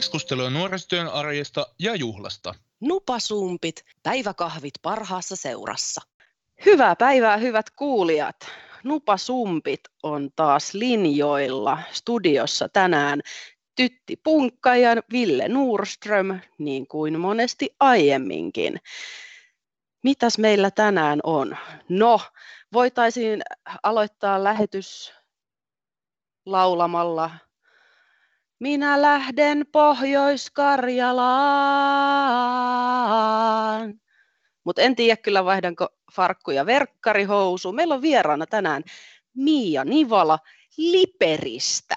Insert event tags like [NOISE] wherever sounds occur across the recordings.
Keskustelua nuorisotyön arjesta ja juhlasta. Nupasumpit, päiväkahvit parhaassa seurassa. Hyvää päivää, hyvät kuulijat. Nupasumpit on taas linjoilla studiossa tänään Tytti Punkka ja Ville Nordström, niin kuin monesti aiemminkin. Mitäs meillä tänään on? No, voitaisiin aloittaa lähetys laulamalla minä lähden Pohjois-Karjalaan. Mutta en tiedä kyllä vaihdanko farkku ja verkkarihousu. Meillä on vieraana tänään Miia Nivala Liperistä.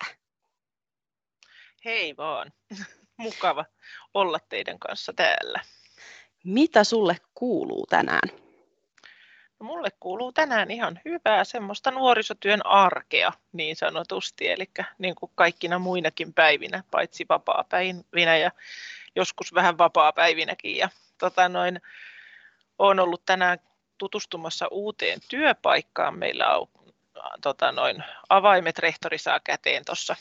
Hei vaan. [LAUGHS] Mukava olla teidän kanssa täällä. Mitä sulle kuuluu tänään? Mulle kuuluu tänään ihan hyvää semmoista nuorisotyön arkea niin sanotusti, eli niin kuin kaikkina muinakin päivinä, paitsi vapaa-päivinä ja joskus vähän vapaa-päivinäkin. Ja, tota noin, olen ollut tänään tutustumassa uuteen työpaikkaan. Meillä on tota noin, avaimet rehtori saa käteen tuossa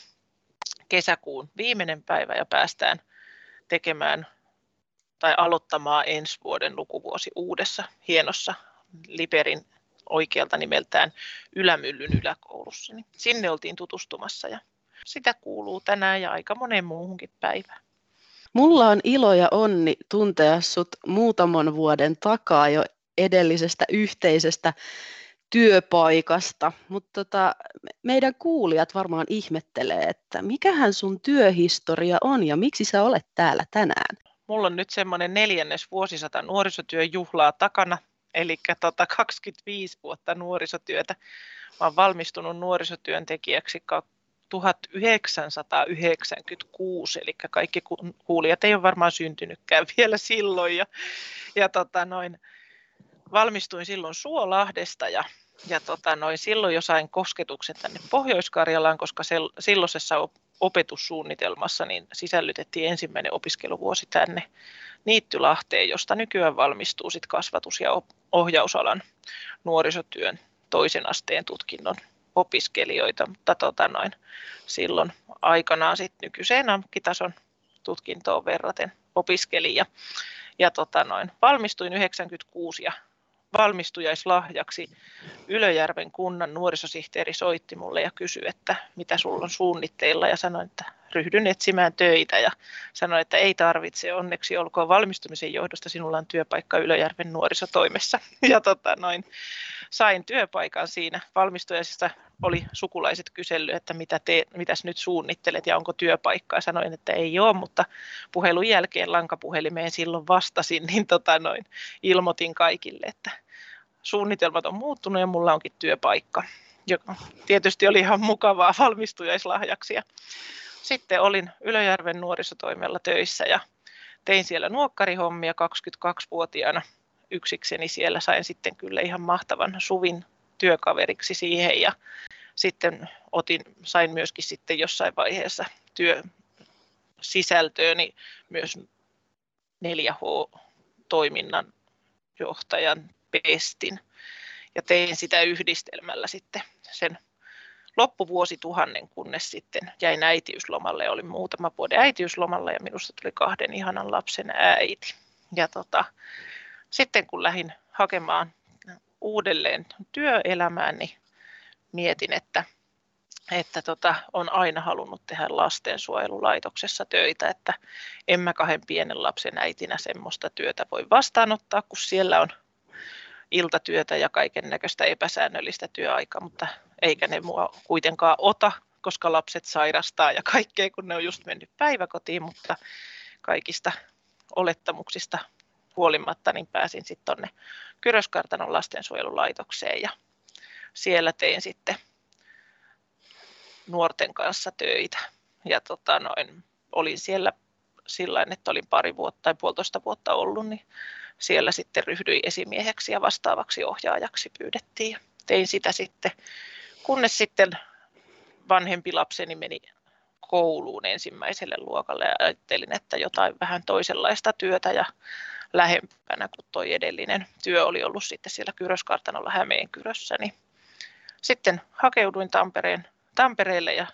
kesäkuun viimeinen päivä ja päästään tekemään tai aloittamaan ensi vuoden lukuvuosi uudessa hienossa Liperin oikealta nimeltään Ylämyllyn yläkoulussa. Niin sinne oltiin tutustumassa ja sitä kuuluu tänään ja aika monen muuhunkin päivään. Mulla on ilo ja onni tuntea sut muutaman vuoden takaa jo edellisestä yhteisestä työpaikasta, mutta tota, meidän kuulijat varmaan ihmettelee, että mikähän sun työhistoria on ja miksi sä olet täällä tänään? Mulla on nyt semmoinen neljännes vuosisata nuorisotyöjuhlaa takana eli tota 25 vuotta nuorisotyötä. Mä olen valmistunut nuorisotyöntekijäksi 1996, eli kaikki kuulijat ei ole varmaan syntynytkään [LAUGHS] vielä silloin. Ja, ja tota noin, valmistuin silloin Suolahdesta ja, ja tota noin, silloin jo sain kosketuksen tänne Pohjois-Karjalaan, koska sel, silloisessa opetussuunnitelmassa niin sisällytettiin ensimmäinen opiskeluvuosi tänne Niittylahteen, josta nykyään valmistuu sit kasvatus- ja ohjausalan nuorisotyön toisen asteen tutkinnon opiskelijoita, mutta tota noin, silloin aikanaan sit nykyiseen ammattitason tutkintoon verraten opiskelin ja, ja tota noin, valmistuin 96 ja valmistujaislahjaksi Ylöjärven kunnan nuorisosihteeri soitti mulle ja kysyi, että mitä sulla on suunnitteilla ja sanoin, että ryhdyn etsimään töitä ja sanoin, että ei tarvitse, onneksi olkoon valmistumisen johdosta, sinulla on työpaikka Ylöjärven nuorisotoimessa. [LAUGHS] Ja tota, noin, sain työpaikan siinä. Valmistujaisessa oli sukulaiset kysellyt, että mitä te, mitäs nyt suunnittelet ja onko työpaikkaa. Sanoin, että ei ole, mutta puhelun jälkeen lankapuhelimeen silloin vastasin, niin tota, noin, ilmoitin kaikille, että suunnitelmat on muuttunut ja mulla onkin työpaikka. Joka tietysti oli ihan mukavaa valmistujaislahjaksi. Sitten olin Ylöjärven nuorisotoimella töissä ja tein siellä nuokkarihommia 22-vuotiaana yksikseni siellä. Sain sitten kyllä ihan mahtavan suvin työkaveriksi siihen ja sitten otin, sain myöskin sitten jossain vaiheessa työ sisältööni myös 4H-toiminnan johtajan pestin ja tein sitä yhdistelmällä sitten sen loppuvuosituhannen, kunnes sitten jäin äitiyslomalle. Olin muutama vuoden äitiyslomalla ja minusta tuli kahden ihanan lapsen äiti. Ja tota, sitten kun lähdin hakemaan uudelleen työelämään, niin mietin, että, että tota, on aina halunnut tehdä lastensuojelulaitoksessa töitä, että en mä kahden pienen lapsen äitinä semmoista työtä voi vastaanottaa, kun siellä on iltatyötä ja kaiken näköistä epäsäännöllistä työaikaa, mutta eikä ne mua kuitenkaan ota, koska lapset sairastaa ja kaikkea, kun ne on just mennyt päiväkotiin, mutta kaikista olettamuksista huolimatta niin pääsin sitten tuonne Kyröskartanon lastensuojelulaitokseen ja siellä tein sitten nuorten kanssa töitä. Ja tota noin, olin siellä sillä että olin pari vuotta tai puolitoista vuotta ollut, niin siellä sitten ryhdyin esimieheksi ja vastaavaksi ohjaajaksi pyydettiin. Tein sitä sitten, kunnes sitten vanhempi lapseni meni kouluun ensimmäiselle luokalle ja ajattelin, että jotain vähän toisenlaista työtä ja lähempänä kuin tuo edellinen työ oli ollut sitten siellä Kyröskartanolla Hämeenkyrössä, niin sitten hakeuduin Tampereen, Tampereelle ja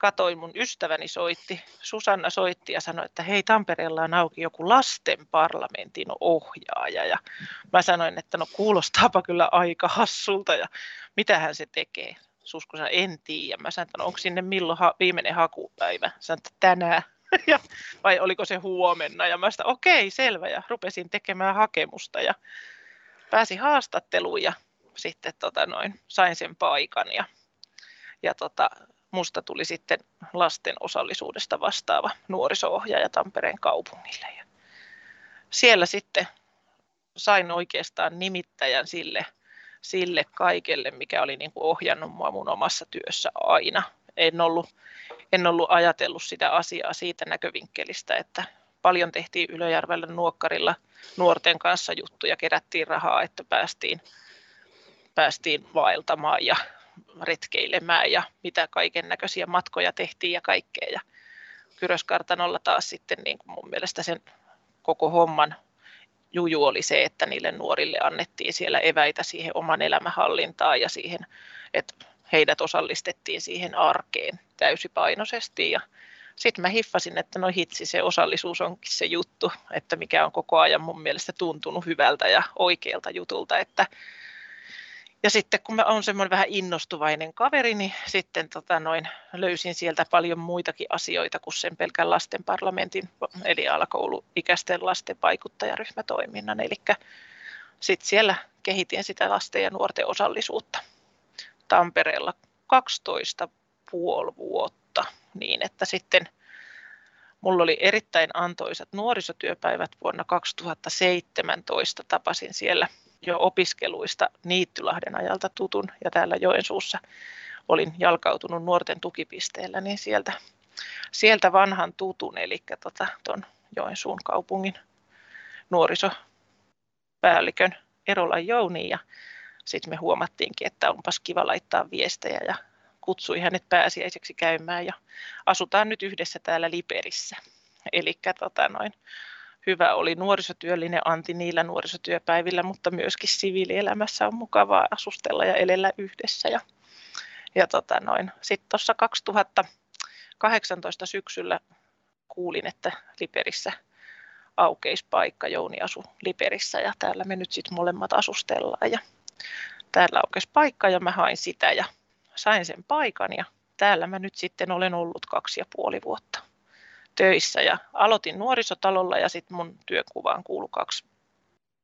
katoin, mun ystäväni soitti, Susanna soitti ja sanoi, että hei Tampereella on auki joku lasten parlamentin ohjaaja. Ja mä sanoin, että no kuulostaapa kyllä aika hassulta ja mitähän se tekee. Susko sä en tiedä. Mä sanoin, että no, onko sinne milloin ha- viimeinen hakupäivä? Sanoin, että tänään. [LAUGHS] ja, vai oliko se huomenna? Ja mä sanoin, okei, selvä. Ja rupesin tekemään hakemusta ja pääsin haastatteluun ja sitten tota noin, sain sen paikan. Ja, ja tota, musta tuli sitten lasten osallisuudesta vastaava nuoriso-ohjaaja Tampereen kaupungille. Ja siellä sitten sain oikeastaan nimittäjän sille, sille kaikelle, mikä oli niin kuin ohjannut mua mun omassa työssä aina. En ollut, en ollut ajatellut sitä asiaa siitä näkövinkkelistä, että paljon tehtiin Ylöjärvellä Nuokkarilla nuorten kanssa juttuja, kerättiin rahaa, että päästiin, päästiin vaeltamaan ja retkeilemään ja mitä kaiken näköisiä matkoja tehtiin ja kaikkea. Ja Kyröskartanolla taas sitten niin kuin mun mielestä sen koko homman juju oli se, että niille nuorille annettiin siellä eväitä siihen oman elämänhallintaan ja siihen, että heidät osallistettiin siihen arkeen täysipainoisesti. Ja sitten mä hiffasin, että no hitsi, se osallisuus onkin se juttu, että mikä on koko ajan mun mielestä tuntunut hyvältä ja oikealta jutulta, että ja sitten kun mä olen semmoinen vähän innostuvainen kaveri, niin sitten tota noin, löysin sieltä paljon muitakin asioita kuin sen pelkän lasten parlamentin, eli alakouluikäisten lasten vaikuttajaryhmätoiminnan. Eli sitten siellä kehitin sitä lasten ja nuorten osallisuutta Tampereella 12 puoli vuotta, niin että sitten Mulla oli erittäin antoisat nuorisotyöpäivät vuonna 2017. Tapasin siellä jo opiskeluista Niittylahden ajalta tutun ja täällä Joensuussa olin jalkautunut nuorten tukipisteellä, niin sieltä, sieltä vanhan tutun, eli tota, tuon Joensuun kaupungin nuorisopäällikön Erolan Jouni ja sitten me huomattiinkin, että onpas kiva laittaa viestejä ja kutsui hänet pääsiäiseksi käymään ja asutaan nyt yhdessä täällä Liperissä. Eli tota noin, hyvä oli nuorisotyöllinen anti niillä nuorisotyöpäivillä, mutta myöskin siviilielämässä on mukavaa asustella ja elellä yhdessä. Ja, ja tota noin. Sitten tuossa 2018 syksyllä kuulin, että Liperissä aukeisi paikka. Jouni asu Liperissä ja täällä me nyt sitten molemmat asustellaan. Ja täällä aukesi paikka ja mä hain sitä ja sain sen paikan ja täällä mä nyt sitten olen ollut kaksi ja puoli vuotta töissä ja aloitin nuorisotalolla ja sitten mun työkuvaan kuului kaksi,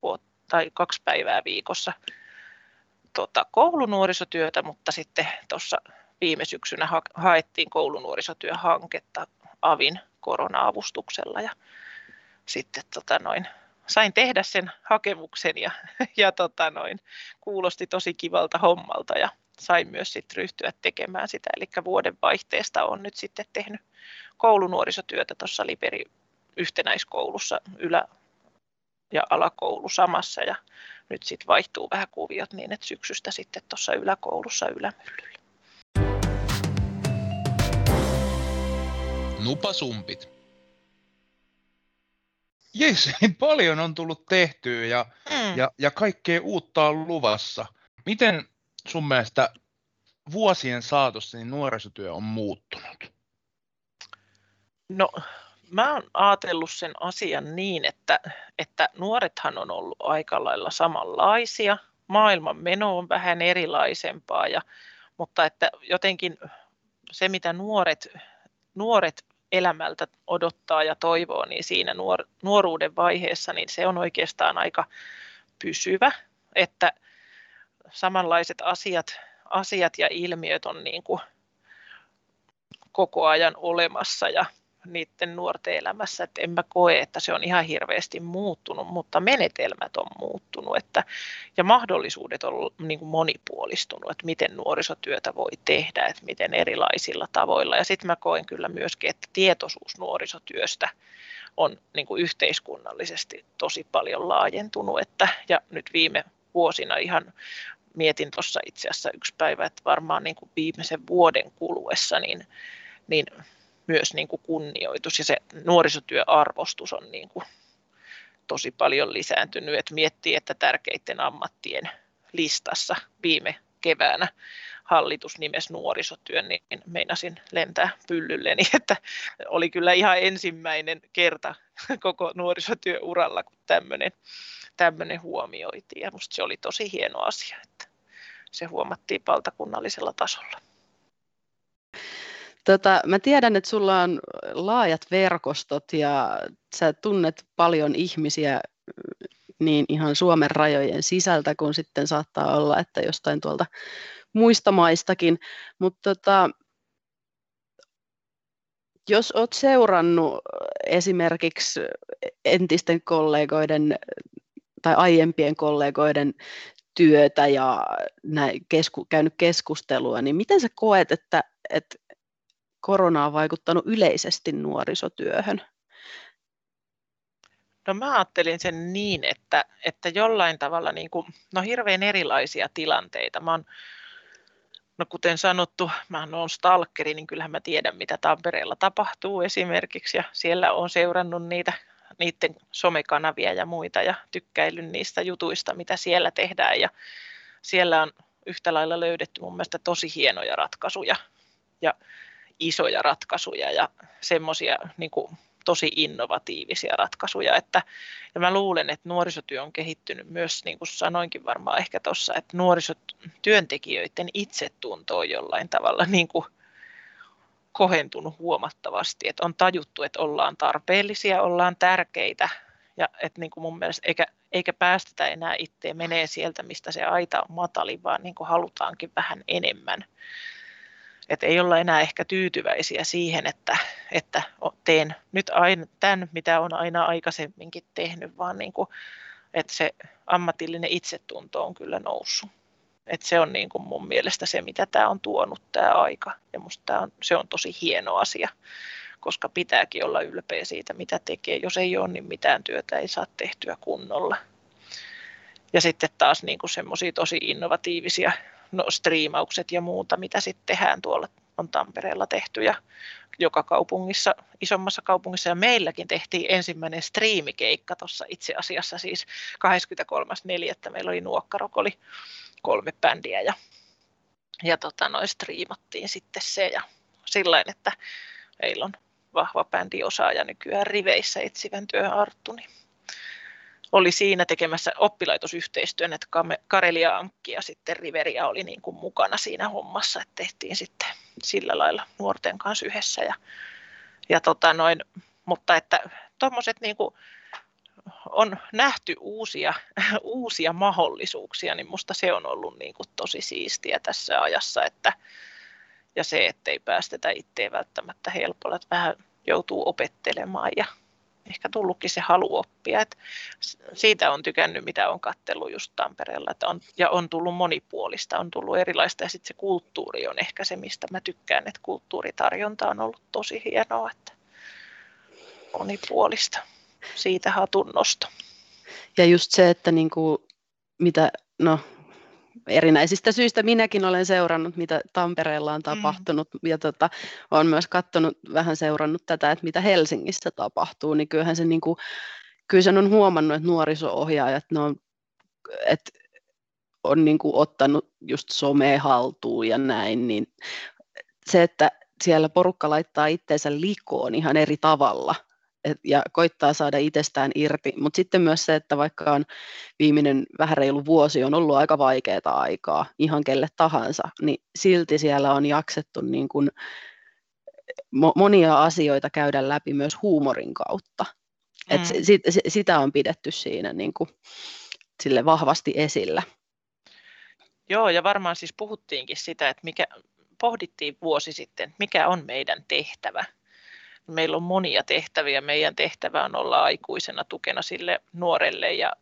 vuotta, tai kaksi päivää viikossa tota, koulunuorisotyötä, mutta sitten tuossa viime syksynä ha- haettiin koulunuorisotyöhanketta AVin korona-avustuksella ja sitten tota noin, sain tehdä sen hakemuksen ja, [LAUGHS] ja tota noin, kuulosti tosi kivalta hommalta ja sain myös sitten ryhtyä tekemään sitä. Eli vuoden vaihteesta on nyt sitten tehnyt koulunuorisotyötä tuossa Liberi yhtenäiskoulussa ylä- ja alakoulu samassa ja nyt sitten vaihtuu vähän kuviot niin, että syksystä sitten tuossa yläkoulussa ylämyllyllä. Nupasumpit. Jes, niin [LAUGHS] paljon on tullut tehtyä ja, mm. ja, ja kaikkea uutta on luvassa. Miten sun mielestä vuosien saatossa niin nuorisotyö on muuttunut? No, mä oon ajatellut sen asian niin, että, että nuorethan on ollut aika lailla samanlaisia. Maailman meno on vähän erilaisempaa, ja, mutta että jotenkin se, mitä nuoret, nuoret elämältä odottaa ja toivoo, niin siinä nuor, nuoruuden vaiheessa, niin se on oikeastaan aika pysyvä, että samanlaiset asiat, asiat ja ilmiöt on niin kuin koko ajan olemassa ja niiden nuorten elämässä, että en mä koe, että se on ihan hirveästi muuttunut, mutta menetelmät on muuttunut että, ja mahdollisuudet on niin kuin monipuolistunut, että miten nuorisotyötä voi tehdä, että miten erilaisilla tavoilla. Ja sitten mä koen kyllä myöskin, että tietoisuus nuorisotyöstä on niin kuin yhteiskunnallisesti tosi paljon laajentunut, että, ja nyt viime vuosina ihan mietin tuossa itse asiassa yksi päivä, että varmaan niin kuin viimeisen vuoden kuluessa, niin, niin myös niin kuin kunnioitus ja se nuorisotyöarvostus on niin kuin tosi paljon lisääntynyt, että miettii, että tärkeiden ammattien listassa viime keväänä hallitus nimes nuorisotyön, niin meinasin lentää pyllylleni, [LAUGHS] että oli kyllä ihan ensimmäinen kerta [LAUGHS] koko nuorisotyöuralla, kun tämmöinen, tämmöinen huomioitiin. Ja musta se oli tosi hieno asia, että se huomattiin valtakunnallisella tasolla. Tota, mä tiedän, että sulla on laajat verkostot ja sä tunnet paljon ihmisiä niin ihan Suomen rajojen sisältä kuin sitten saattaa olla, että jostain tuolta muista maistakin. Mutta tota, jos olet seurannut esimerkiksi entisten kollegoiden tai aiempien kollegoiden työtä ja näin, kesku, käynyt keskustelua, niin miten sä koet, että, että korona on vaikuttanut yleisesti nuorisotyöhön? No mä ajattelin sen niin, että, että jollain tavalla, niin kuin, no hirveän erilaisia tilanteita. Mä oon, no kuten sanottu, mä oon stalkeri, niin kyllähän mä tiedän, mitä Tampereella tapahtuu esimerkiksi, ja siellä on seurannut niitä niiden somekanavia ja muita ja tykkäillyt niistä jutuista, mitä siellä tehdään ja siellä on yhtä lailla löydetty mun mielestä tosi hienoja ratkaisuja ja isoja ratkaisuja ja semmoisia niin tosi innovatiivisia ratkaisuja. Että, ja mä luulen, että nuorisotyö on kehittynyt myös, niin kuin sanoinkin varmaan ehkä tuossa, että nuorisotyöntekijöiden itsetunto on jollain tavalla niin kuin kohentunut huomattavasti, että on tajuttu, että ollaan tarpeellisia, ollaan tärkeitä ja että niin kuin mun mielestä eikä, eikä päästetä enää itse menee sieltä, mistä se aita on matali, vaan niin kuin halutaankin vähän enemmän. Että ei olla enää ehkä tyytyväisiä siihen, että, että teen nyt aina tämän, mitä on aina aikaisemminkin tehnyt, vaan niin kuin, että se ammatillinen itsetunto on kyllä noussut. Et se on niin kuin mun mielestä se, mitä tämä on tuonut tämä aika. Ja musta on, se on tosi hieno asia, koska pitääkin olla ylpeä siitä, mitä tekee. Jos ei ole, niin mitään työtä ei saa tehtyä kunnolla. Ja sitten taas niin semmoisia tosi innovatiivisia no, striimaukset ja muuta, mitä sitten tehdään tuolla on Tampereella tehty ja joka kaupungissa, isommassa kaupungissa ja meilläkin tehtiin ensimmäinen striimikeikka tuossa itse asiassa siis 23.4. meillä oli Nuokkarok, oli kolme bändiä ja, ja tota, noin striimattiin sitten se ja sillä että meillä on vahva bändiosaaja nykyään riveissä etsivän työn Arttu, niin oli siinä tekemässä oppilaitosyhteistyön, että Karelia Ankki ja sitten Riveria oli niin kuin mukana siinä hommassa, että tehtiin sitten sillä lailla nuorten kanssa yhdessä. Ja, ja tota noin, mutta että tuommoiset niin kuin on nähty uusia, [LAUGHS] uusia mahdollisuuksia, niin musta se on ollut niin kuin tosi siistiä tässä ajassa, että, ja se, ettei päästetä itseä välttämättä helpolla, että vähän joutuu opettelemaan ja ehkä tullutkin se halu oppia. Et siitä on tykännyt, mitä on kattellut just Tampereella. Että on, ja on tullut monipuolista, on tullut erilaista ja sitten se kulttuuri on ehkä se, mistä mä tykkään, että kulttuuritarjonta on ollut tosi hienoa, että monipuolista. Siitä hatun nosto. Ja just se, että niin kuin, mitä, no erinäisistä syistä minäkin olen seurannut, mitä Tampereella on mm. tapahtunut mm. ja tota, olen myös katsonut, vähän seurannut tätä, että mitä Helsingissä tapahtuu, niin kyllähän se, niin kuin, kyllä sen on huomannut, että nuoriso-ohjaajat ne on, että on niin kuin ottanut just somea haltuun ja näin, niin se, että siellä porukka laittaa itseensä likoon ihan eri tavalla et, ja koittaa saada itsestään irti. Mutta sitten myös se, että vaikka on viimeinen vähän reilu vuosi on ollut aika vaikeaa aikaa ihan kelle tahansa, niin silti siellä on jaksettu niin kun mo- monia asioita käydä läpi myös huumorin kautta. Et mm. sit, sitä on pidetty siinä niin kuin, sille vahvasti esillä. Joo, ja varmaan siis puhuttiinkin sitä, että mikä, pohdittiin vuosi sitten, mikä on meidän tehtävä meillä on monia tehtäviä. Meidän tehtävä on olla aikuisena tukena sille nuorelle, ja,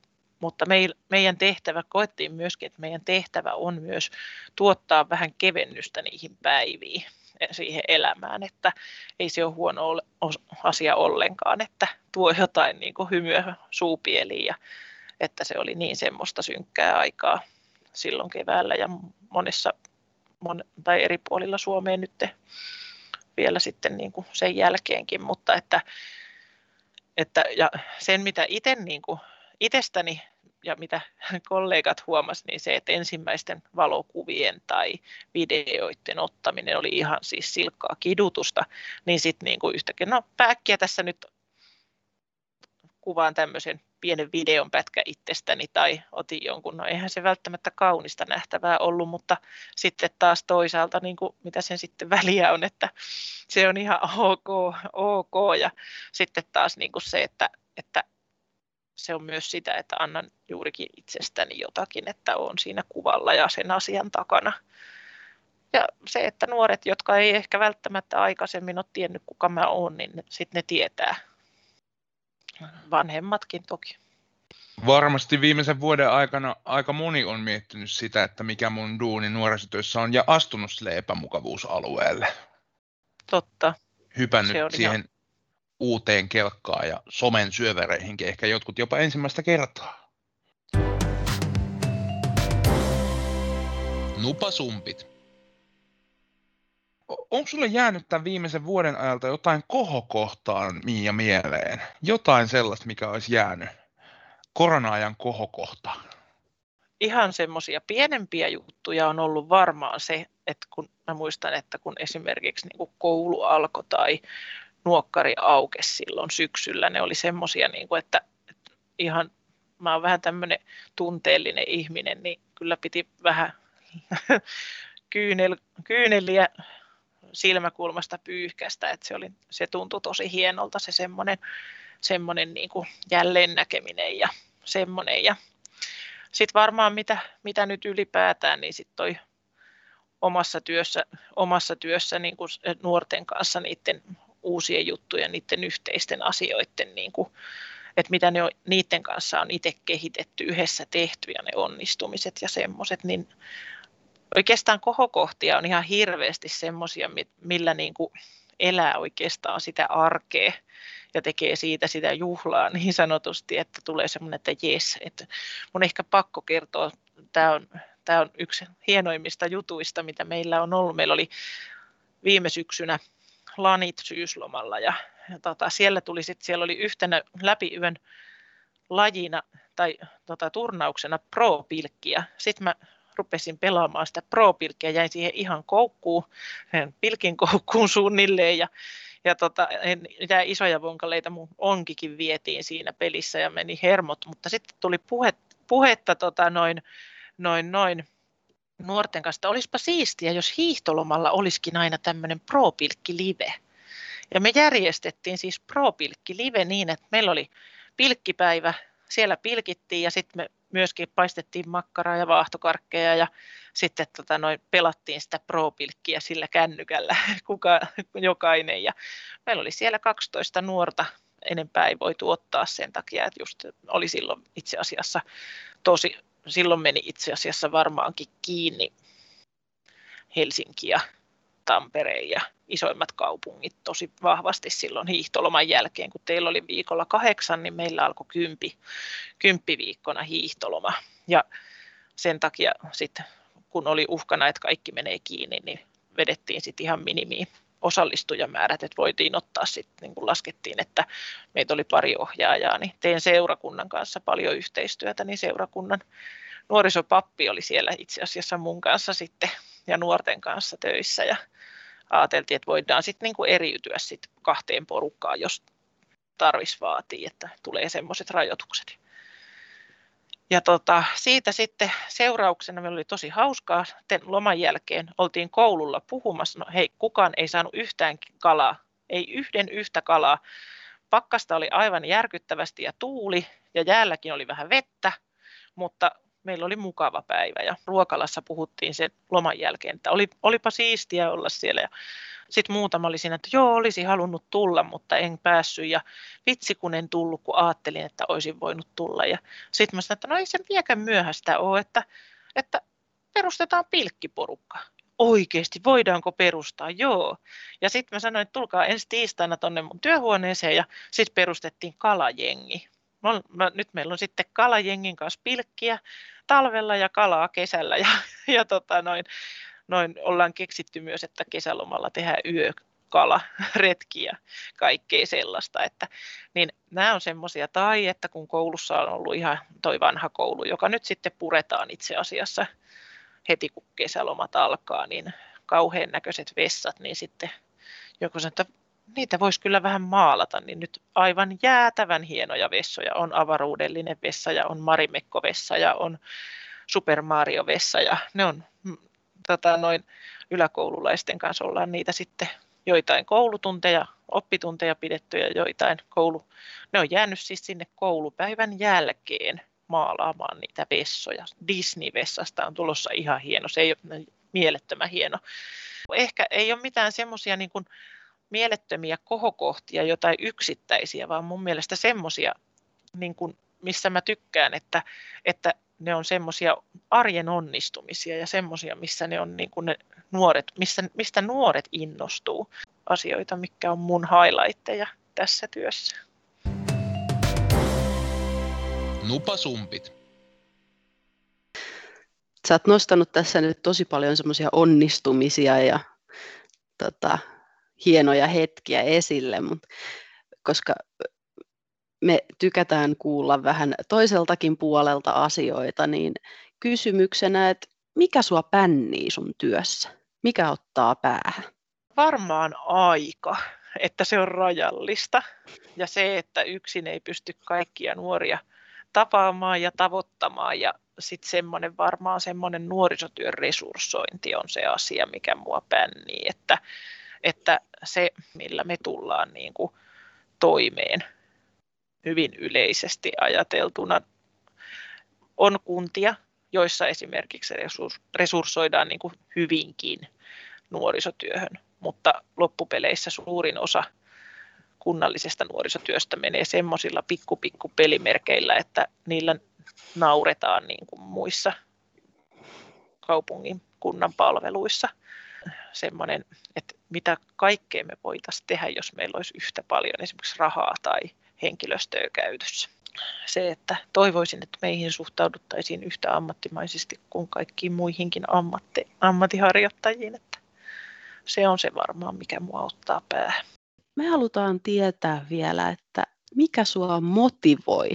mutta meidän tehtävä, koettiin myöskin, että meidän tehtävä on myös tuottaa vähän kevennystä niihin päiviin siihen elämään, että ei se ole huono asia ollenkaan, että tuo jotain niin kuin hymyä suupieliin ja että se oli niin semmoista synkkää aikaa silloin keväällä ja monessa mon, tai eri puolilla Suomeen nyt vielä sitten niin kuin sen jälkeenkin, mutta että, että ja sen mitä itse niin kuin, itsestäni ja mitä kollegat huomasivat, niin se, että ensimmäisten valokuvien tai videoiden ottaminen oli ihan siis silkkaa kidutusta, niin sitten niin kuin yhtäkkiä, no pääkkiä tässä nyt kuvaan tämmöisen pienen videon pätkä itsestäni tai otin jonkun, no eihän se välttämättä kaunista nähtävää ollut, mutta sitten taas toisaalta, niin kuin, mitä sen sitten väliä on, että se on ihan ok, ok. ja sitten taas niin kuin se, että, että se on myös sitä, että annan juurikin itsestäni jotakin, että on siinä kuvalla ja sen asian takana. Ja se, että nuoret, jotka ei ehkä välttämättä aikaisemmin ole tiennyt, kuka mä oon, niin sitten ne tietää. Vanhemmatkin toki. Varmasti viimeisen vuoden aikana aika moni on miettinyt sitä, että mikä mun duuni nuorisotyössä on ja astunut sille epämukavuusalueelle. Totta. Hypännyt siihen ihan... uuteen kelkkaan ja somen syövereihinkin, ehkä jotkut jopa ensimmäistä kertaa. Nupasumpit. Onko sulle jäänyt tämän viimeisen vuoden ajalta jotain kohokohtaan Miia mieleen? Jotain sellaista, mikä olisi jäänyt? korona-ajan kohokohta? Ihan semmoisia pienempiä juttuja on ollut varmaan se, että kun mä muistan, että kun esimerkiksi niin kuin koulu alkoi tai nuokkari aukesi silloin syksyllä, ne oli semmoisia, niin että, että ihan mä oon vähän tämmöinen tunteellinen ihminen, niin kyllä piti vähän [LAUGHS] kyynel, kyyneliä silmäkulmasta pyyhkästä, että se, oli, se tuntui tosi hienolta se semmoinen semmoinen niin kuin jälleen näkeminen ja semmoinen. Ja sitten varmaan mitä, mitä nyt ylipäätään, niin sitten toi omassa työssä, omassa työssä niin kuin nuorten kanssa niiden uusien juttujen, niiden yhteisten asioiden, niin kuin, että mitä ne on, niiden kanssa on itse kehitetty, yhdessä tehty ja ne onnistumiset ja semmoiset, niin oikeastaan kohokohtia on ihan hirveästi semmoisia, millä niin kuin elää oikeastaan sitä arkea ja tekee siitä sitä juhlaa niin sanotusti, että tulee semmoinen, että jes, että mun ehkä pakko kertoa, tämä on, tämä on yksi hienoimmista jutuista, mitä meillä on ollut. Meillä oli viime syksynä lanit syyslomalla ja, ja tota, siellä, tuli sit, siellä oli yhtenä läpi yön lajina tai tota, turnauksena pro-pilkkiä. Sitten mä rupesin pelaamaan sitä pro-pilkkiä, jäin siihen ihan koukkuun, [LAUGHS] pilkin koukkuun suunnilleen ja ja tota, mitä isoja vonkaleita mun onkikin vietiin siinä pelissä ja meni hermot, mutta sitten tuli puhe, puhetta tota noin, noin, noin nuorten kanssa, olisipa siistiä, jos hiihtolomalla olisikin aina tämmöinen pro-pilkki live. Ja me järjestettiin siis pro-pilkki live niin, että meillä oli pilkkipäivä, siellä pilkittiin ja sitten me myöskin paistettiin makkaraa ja vaahtokarkkeja ja sitten tota, noin, pelattiin sitä pro-pilkkiä sillä kännykällä [LAUGHS] kuka, jokainen. Ja meillä oli siellä 12 nuorta, enempää ei voitu ottaa sen takia, että just oli silloin itse asiassa tosi, silloin meni itse asiassa varmaankin kiinni Helsinki ja Tampere ja isoimmat kaupungit tosi vahvasti silloin hiihtoloman jälkeen, kun teillä oli viikolla kahdeksan, niin meillä alkoi kympi, kymppiviikkona hiihtoloma. Ja sen takia sitten, kun oli uhkana, että kaikki menee kiinni, niin vedettiin sitten ihan minimiin osallistujamäärät, että voitiin ottaa sitten, niin kun laskettiin, että meitä oli pari ohjaajaa, niin teen seurakunnan kanssa paljon yhteistyötä, niin seurakunnan nuorisopappi oli siellä itse asiassa mun kanssa sitten ja nuorten kanssa töissä ja ajateltiin, että voidaan sitten niin kuin eriytyä sit kahteen porukkaan, jos tarvis vaatii, että tulee semmoiset rajoitukset. Ja tota, siitä sitten seurauksena meillä oli tosi hauskaa. Sitten loman jälkeen oltiin koululla puhumassa. No hei, kukaan ei saanut yhtään kalaa. Ei yhden yhtä kalaa. Pakkasta oli aivan järkyttävästi ja tuuli ja jäälläkin oli vähän vettä, mutta meillä oli mukava päivä ja ruokalassa puhuttiin sen loman jälkeen, että oli, olipa siistiä olla siellä ja sitten muutama oli siinä, että joo, olisi halunnut tulla, mutta en päässyt ja vitsi kun en tullut, kun ajattelin, että olisin voinut tulla ja sitten mä sanoin, että no ei sen viekään myöhäistä ole, että, että perustetaan pilkkiporukka. Oikeasti, voidaanko perustaa? Joo. Ja sitten mä sanoin, että tulkaa ensi tiistaina tuonne mun työhuoneeseen ja sitten perustettiin kalajengi. Mä, nyt meillä on sitten kalajengin kanssa pilkkiä talvella ja kalaa kesällä ja, ja tota noin, noin ollaan keksitty myös, että kesälomalla tehdään kala, retkiä, kaikkea sellaista. Että, niin nämä on semmoisia, tai että kun koulussa on ollut ihan toi vanha koulu, joka nyt sitten puretaan itse asiassa heti kun kesälomat alkaa, niin kauhean näköiset vessat, niin sitten joku sanoo, että niitä voisi kyllä vähän maalata, niin nyt aivan jäätävän hienoja vessoja. On avaruudellinen vessa ja on Marimekko-vessa ja on Super Mario-vessa ja ne on mm, tota, noin yläkoululaisten kanssa ollaan niitä sitten joitain koulutunteja, oppitunteja pidetty ja joitain koulu, ne on jäänyt siis sinne koulupäivän jälkeen maalaamaan niitä vessoja. Disney-vessasta on tulossa ihan hieno, se ei ole mielettömän hieno. Ehkä ei ole mitään semmoisia niin kuin mielettömiä kohokohtia, jotain yksittäisiä, vaan mun mielestä semmoisia, niin kuin, missä mä tykkään, että, että ne on semmoisia arjen onnistumisia ja semmoisia, missä ne on niin kuin ne nuoret, missä, mistä nuoret innostuu asioita, mikä on mun highlightteja tässä työssä. Nupasumpit. Sä oot nostanut tässä nyt tosi paljon semmoisia onnistumisia ja tota, hienoja hetkiä esille, mutta koska me tykätään kuulla vähän toiseltakin puolelta asioita, niin kysymyksenä, että mikä sua pännii sun työssä? Mikä ottaa päähän? Varmaan aika, että se on rajallista ja se, että yksin ei pysty kaikkia nuoria tapaamaan ja tavoittamaan ja sitten semmoinen varmaan semmoinen nuorisotyön resurssointi on se asia, mikä mua pännii, että, että se, millä me tullaan niin kuin toimeen hyvin yleisesti ajateltuna. On kuntia, joissa esimerkiksi resurssoidaan niin kuin hyvinkin nuorisotyöhön, mutta loppupeleissä suurin osa kunnallisesta nuorisotyöstä menee semmoisilla pikku, pikku pelimerkeillä, että niillä nauretaan niin kuin muissa kaupungin kunnan palveluissa. Semmoinen, että mitä kaikkea me voitaisiin tehdä, jos meillä olisi yhtä paljon esimerkiksi rahaa tai henkilöstöä käytössä. Se, että toivoisin, että meihin suhtauduttaisiin yhtä ammattimaisesti kuin kaikkiin muihinkin ammatti, ammattiharjoittajiin. Että se on se varmaan, mikä mua ottaa päähän. Me halutaan tietää vielä, että mikä sua motivoi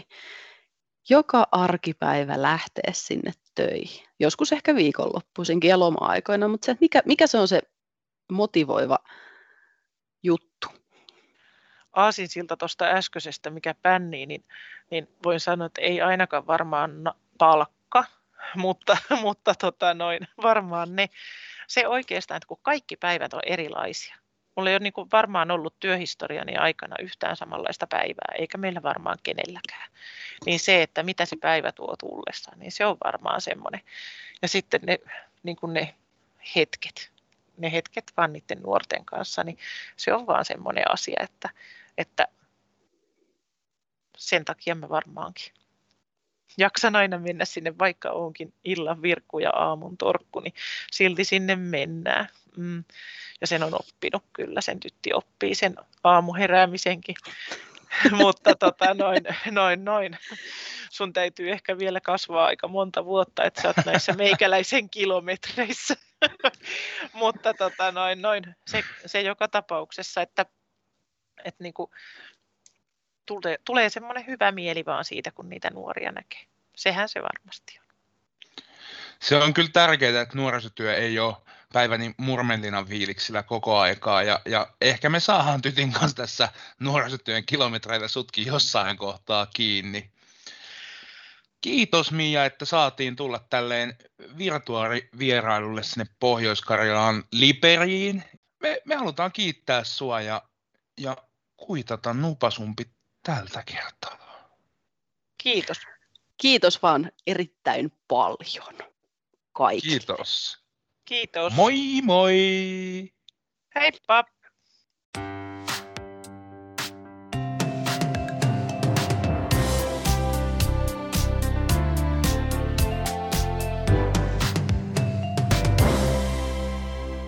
joka arkipäivä lähteä sinne töihin. Joskus ehkä viikonloppuisinkin ja loma-aikoina, mutta se, mikä, mikä se on se motivoiva juttu? aasinsilta tuosta äskeisestä, mikä pännii, niin, niin voin sanoa, että ei ainakaan varmaan palkka, [LAUGHS] mutta, mutta tota noin, varmaan ne. Se oikeastaan, että kun kaikki päivät on erilaisia. Mulla ei ole niin kuin varmaan ollut työhistoriani aikana yhtään samanlaista päivää, eikä meillä varmaan kenelläkään. Niin se, että mitä se päivä tuo tullessaan, niin se on varmaan semmoinen. Ja sitten ne, niin kuin ne hetket, ne hetket vaan niiden nuorten kanssa, niin se on vaan semmoinen asia, että, että sen takia mä varmaankin jaksan aina mennä sinne, vaikka onkin illan virkku ja aamun torkku, niin silti sinne mennään. Mm. Ja sen on oppinut kyllä, sen tytti oppii sen aamuheräämisenkin. [LAUGHS] Mutta tota, noin, noin, noin. Sun täytyy ehkä vielä kasvaa aika monta vuotta, että sä oot näissä meikäläisen kilometreissä. [LAUGHS] Mutta tota, noin, noin. Se, se joka tapauksessa, että että niin tulee, tulee semmoinen hyvä mieli vaan siitä, kun niitä nuoria näkee. Sehän se varmasti on. Se on kyllä tärkeää, että nuorisotyö ei ole päiväni murmenlinan fiiliksillä koko aikaa. Ja, ja ehkä me saadaan Tytin kanssa tässä nuorisotyön kilometreillä sutkin jossain kohtaa kiinni. Kiitos Mia, että saatiin tulla tälleen virtuaalivierailulle sinne Pohjois-Karjalaan Liberiin. Me, me halutaan kiittää sua ja, ja kuitata nupasumpi tältä kertaa. Kiitos. Kiitos vaan erittäin paljon kaikille. Kiitos. Kiitos. Moi moi! Heippa!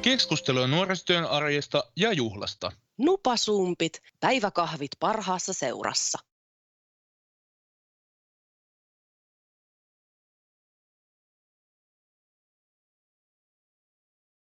Keskustelua nuorisotyön arjesta ja juhlasta. Nupasumpit, päiväkahvit parhaassa seurassa.